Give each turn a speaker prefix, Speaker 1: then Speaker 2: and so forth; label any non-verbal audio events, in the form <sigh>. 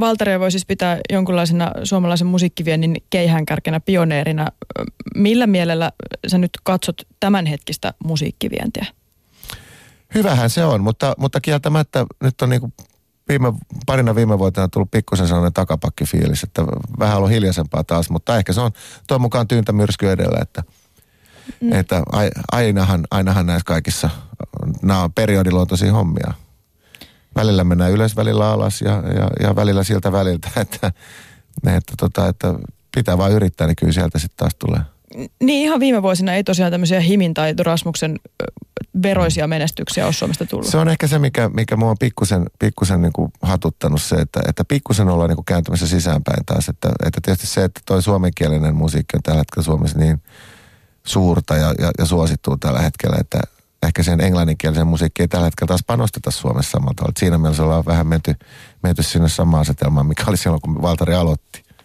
Speaker 1: Valtaria voi siis pitää jonkunlaisena suomalaisen musiikkiviennin keihäänkärkenä pioneerina. Millä mielellä sä nyt katsot tämänhetkistä musiikkivientiä?
Speaker 2: Hyvähän se on, mutta, mutta kieltämättä nyt on niinku viime, parina viime vuotena tullut pikkusen sellainen takapakkifiilis, että vähän ollut hiljaisempaa taas, mutta ehkä se on tuon mukaan tyyntä myrsky edellä, että, mm. että ainahan, ainahan näissä kaikissa, nämä on periodiluontoisia hommia. Välillä mennään ylös, välillä alas ja, ja, ja välillä siltä väliltä, <laughs> että, että, tota, että pitää vaan yrittää, niin kyllä sieltä sitten taas tulee.
Speaker 1: Niin ihan viime vuosina ei tosiaan tämmöisiä Himin tai Rasmuksen veroisia menestyksiä ole Suomesta tullut.
Speaker 2: Se on ehkä se, mikä, mikä mua on pikkusen, pikkusen niin kuin hatuttanut se, että, että pikkusen ollaan niin kuin kääntymässä sisäänpäin taas. Että, että tietysti se, että toi suomenkielinen musiikki on tällä hetkellä Suomessa niin suurta ja, ja, ja suosittuu tällä hetkellä, että ehkä sen englanninkielisen musiikkiin ei tällä hetkellä taas panosteta Suomessa samalla tavalla. Siinä mielessä ollaan vähän menty, menty sinne samaan asetelmaan, mikä oli silloin, kun Valtari aloitti